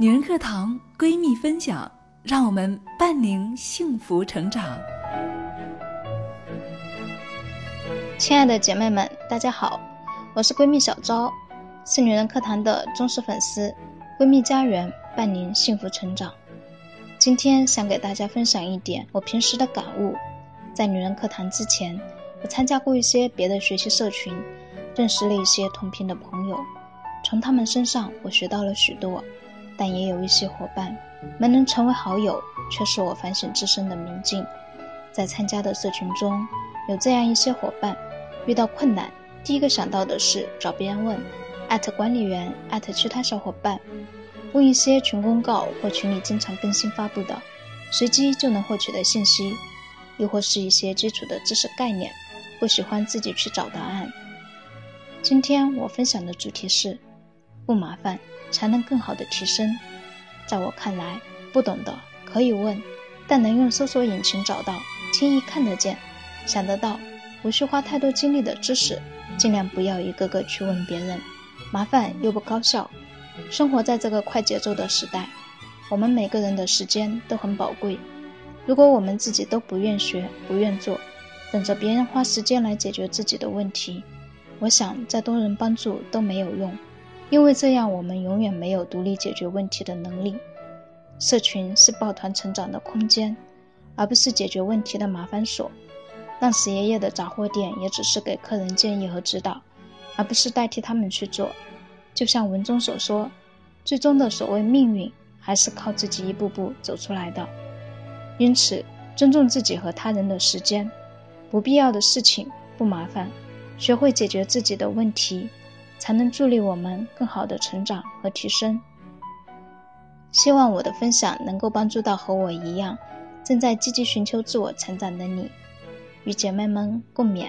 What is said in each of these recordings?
女人课堂闺蜜分享，让我们伴您幸福成长。亲爱的姐妹们，大家好，我是闺蜜小昭，是女人课堂的忠实粉丝。闺蜜家园，伴您幸福成长。今天想给大家分享一点我平时的感悟。在女人课堂之前，我参加过一些别的学习社群，认识了一些同频的朋友，从他们身上我学到了许多。但也有一些伙伴没能成为好友，却是我反省自身的明镜。在参加的社群中，有这样一些伙伴，遇到困难，第一个想到的是找别人问，艾特管理员，艾特其他小伙伴，问一些群公告或群里经常更新发布的，随机就能获取的信息，又或是一些基础的知识概念，不喜欢自己去找答案。今天我分享的主题是，不麻烦。才能更好的提升。在我看来，不懂的可以问，但能用搜索引擎找到、轻易看得见、想得到、无需花太多精力的知识，尽量不要一个个去问别人，麻烦又不高效。生活在这个快节奏的时代，我们每个人的时间都很宝贵。如果我们自己都不愿学、不愿做，等着别人花时间来解决自己的问题，我想再多人帮助都没有用。因为这样，我们永远没有独立解决问题的能力。社群是抱团成长的空间，而不是解决问题的麻烦锁。让死爷爷的杂货店也只是给客人建议和指导，而不是代替他们去做。就像文中所说，最终的所谓命运，还是靠自己一步步走出来的。因此，尊重自己和他人的时间，不必要的事情不麻烦，学会解决自己的问题。才能助力我们更好的成长和提升。希望我的分享能够帮助到和我一样正在积极寻求自我成长的你，与姐妹们共勉。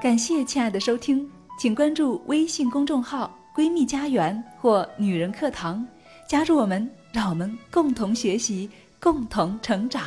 感谢亲爱的收听，请关注微信公众号“闺蜜家园”或“女人课堂”，加入我们，让我们共同学习，共同成长。